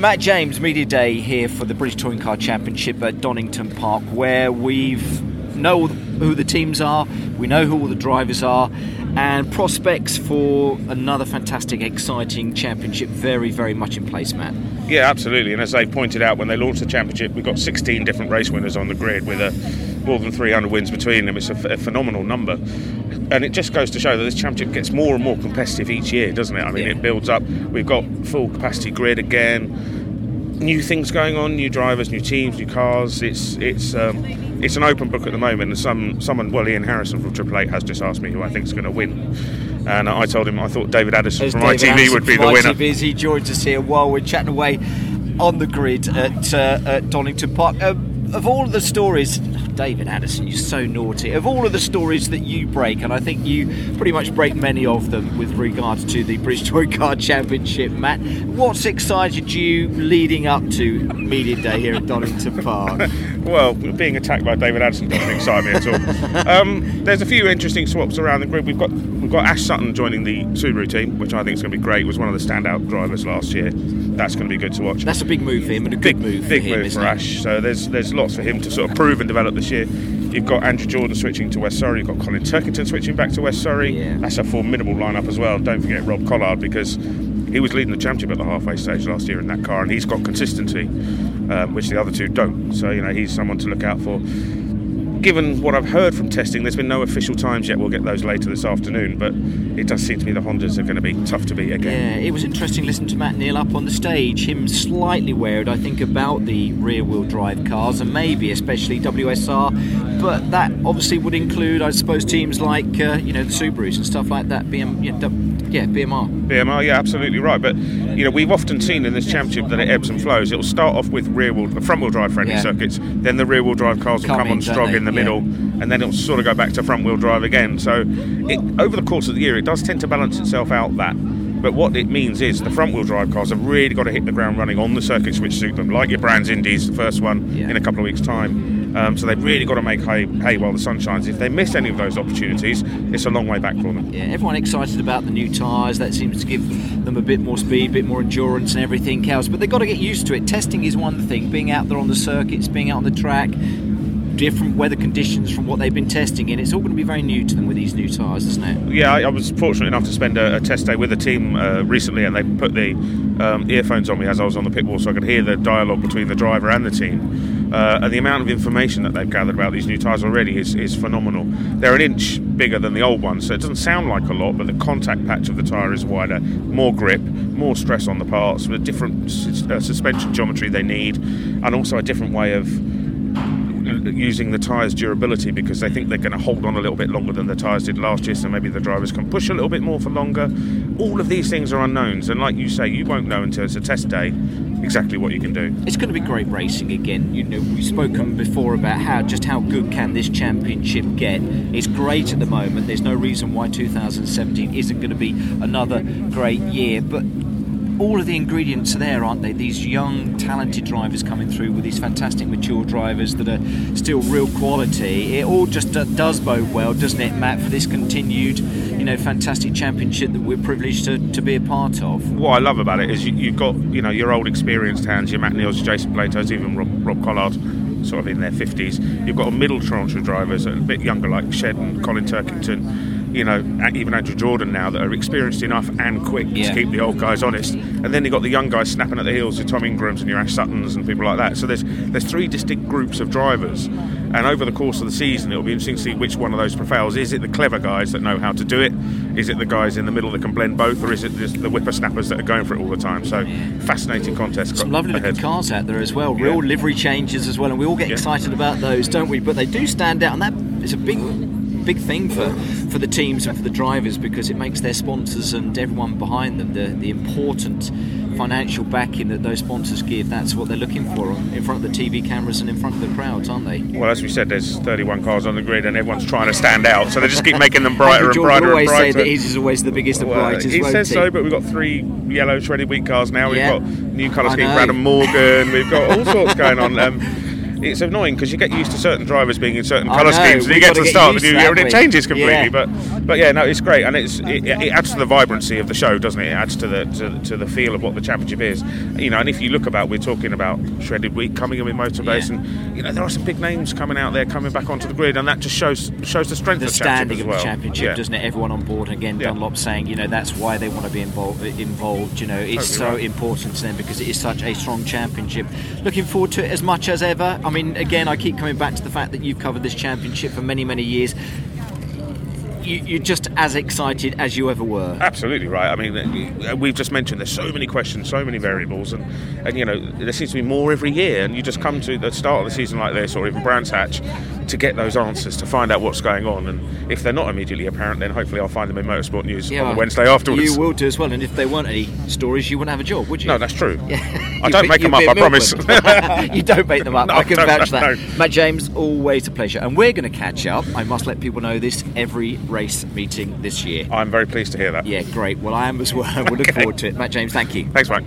Matt James, Media Day here for the British Touring Car Championship at Donington Park, where we've know who the teams are, we know who all the drivers are, and prospects for another fantastic, exciting championship very, very much in place, Matt. Yeah, absolutely. And as they pointed out when they launched the championship, we've got 16 different race winners on the grid with a, more than 300 wins between them. It's a, a phenomenal number. And it just goes to show that this championship gets more and more competitive each year, doesn't it? I mean, Yeah. it builds up. We've got full capacity grid again. New things going on, new drivers, new teams, new cars. It's it's um, it's an open book at the moment. And some someone, well, Ian Harrison from Triple Eight has just asked me who I think is going to win, and I told him I thought David Addison As from David ITV Anderson would be the winner. ITV, as he joins us here while we're chatting away on the grid at, uh, at Donington Park. Um, of all the stories, David Addison, you're so naughty. Of all of the stories that you break, and I think you pretty much break many of them with regards to the British Touring Car Championship, Matt, what's excited you leading up to Media Day here at Donington Park? Well, being attacked by David Addison doesn't excite me at all. Um, there's a few interesting swaps around the group. We've got we've got Ash Sutton joining the Subaru team, which I think is going to be great. Was one of the standout drivers last year. That's going to be good to watch. That's a big move for him and a good move big for him, move for? Ash. So there's there's lots for him to sort of prove and develop this year. You've got Andrew Jordan switching to West Surrey. You've got Colin Turkington switching back to West Surrey. Yeah. That's a formidable lineup as well. Don't forget Rob Collard because he was leading the championship at the halfway stage last year in that car, and he's got consistency, um, which the other two don't. So you know he's someone to look out for. Given what I've heard from testing, there's been no official times yet. We'll get those later this afternoon, but it does seem to me the Hondas are going to be tough to beat again. Yeah, it was interesting listening to Matt Neal up on the stage. Him slightly worried, I think, about the rear-wheel drive cars and maybe especially WSR. But that obviously would include, I suppose, teams like uh, you know the Subarus and stuff like that. W- yeah BMR. BMR, yeah, absolutely right. But you know, we've often seen in this championship that it ebbs and flows. It'll start off with rear wheel, front wheel drive friendly Yeah. circuits, then the rear wheel drive cars will Come come, on strong in the Yeah. middle, and then it'll sort of go back to front wheel drive again. So, it, over the course of the year, it does tend to balance itself out that. But what it means is the front wheel drive cars have really got to hit the ground running on the circuits which suit them, like your Brands Indies, the first one Yeah. in a couple of weeks' time. Um, so they've really got to make hay, hay while the sun shines. If they miss any of those opportunities, it's a long way back for them. Yeah, everyone excited about the new tyres. That seems to give them a bit more speed, a bit more endurance, and everything else. But they've got to get used to it. Testing is one thing. Being out there on the circuits, being out on the track, different weather conditions from what they've been testing in. It's all going to be very new to them with these new tyres, isn't it? Yeah, I, I was fortunate enough to spend a, a test day with a team uh, recently, and they put the um, earphones on me as I was on the pit wall, so I could hear the dialogue between the driver and the team. Uh, and the amount of information that they've gathered about these new tyres already is, is phenomenal. They're an inch bigger than the old ones, so it doesn't sound like a lot, but the contact patch of the tyre is wider, more grip, more stress on the parts, with a different uh, suspension geometry they need, and also a different way of using the tyres' durability because they think they're going to hold on a little bit longer than the tyres did last year, so maybe the drivers can push a little bit more for longer. All of these things are unknowns, and like you say, you won't know until it's a test day exactly what you can do. It's going to be great racing again. You know, we've spoken before about how just how good can this championship get. It's great at the moment. There's no reason why 2017 isn't going to be another great year, but all of the ingredients are there, aren't they? These young, talented drivers coming through with these fantastic, mature drivers that are still real quality. It all just does bode well, doesn't it, Matt, for this continued, you know, fantastic championship that we're privileged to, to be a part of. What I love about it is you, you've got you know your old experienced hands, your Matt your Jason Platos, even Rob, Rob Collard, sort of in their fifties. You've got a middle tranche of drivers, a bit younger like Shed and Colin Turkington. You know, even Andrew Jordan now that are experienced enough and quick Yeah. to keep the old guys honest. And then you've got the young guys snapping at the heels, your Tom Ingrams and your Ash Suttons and people like that. So there's there's three distinct groups of drivers. And over the course of the season, it'll be interesting to see which one of those prevails. Is it the clever guys that know how to do it? Is it the guys in the middle that can blend both? Or is it just the whippersnappers that are going for it all the time? So, fascinating contest. Some lovely looking cars out there as well, real Yeah. livery changes as well, and we all get Yeah. excited about those, don't we? But they do stand out, and that is a big, big thing for, for the teams and for the drivers because it makes their sponsors and everyone behind them the, the important financial backing that those sponsors give. That's what they're looking for in front of the TV cameras and in front of the crowds, aren't they? Well, as we said, there's 31 cars on the grid and everyone's trying to stand out. So they just keep making them brighter and Jordan brighter and always brighter. say that his is always the biggest and Well, brightest. he says he? so, but we've got three yellow shredded wheat cars now. We've Yeah. got new colour scheme know. Brandon Morgan. We've got all sorts going on. Um, it's annoying because you get used to certain drivers being in certain I colour know, schemes, and you get gotta the get start of the new year and it changes completely. Yeah. But but yeah, no, it's great, and it's it, it adds to the vibrancy of the show, doesn't it? It adds to the to, to the feel of what the championship is. You know, and if you look about, we're talking about shredded wheat coming in with motorbase, Yeah. and you know there are some big names coming out there, coming back onto the grid, and that just shows shows the strength the of the standing championship of as the championship, Yeah. doesn't it? Everyone on board. Again, Yeah. Dunlop saying, you know, that's why they want to be involved. Involved, you know, it's Totally so right. important to them because it is such a strong championship. Looking forward to it as much as ever. I mean, again, I keep coming back to the fact that you've covered this championship for many, many years. You, you're just as excited as you ever were. Absolutely right. I mean, uh, we've just mentioned there's so many questions, so many variables, and, and you know there seems to be more every year. And you just come to the start of the season like this, or even Brands Hatch, to get those answers, to find out what's going on. And if they're not immediately apparent, then hopefully I'll find them in Motorsport News on the Wednesday afterwards. You will do as well. And if there weren't any stories, you wouldn't have a job, would you? No, that's true. Yeah. I don't make them up. I promise. You don't make them up. No, I can vouch for that. no. Matt James, always a pleasure. And we're going to catch up. I must let people know this every race meeting this year. I'm very pleased to hear that. Yeah, great. Well, I am as well. We'll look Okay. forward to it. Matt James, thank you. Thanks, Mike.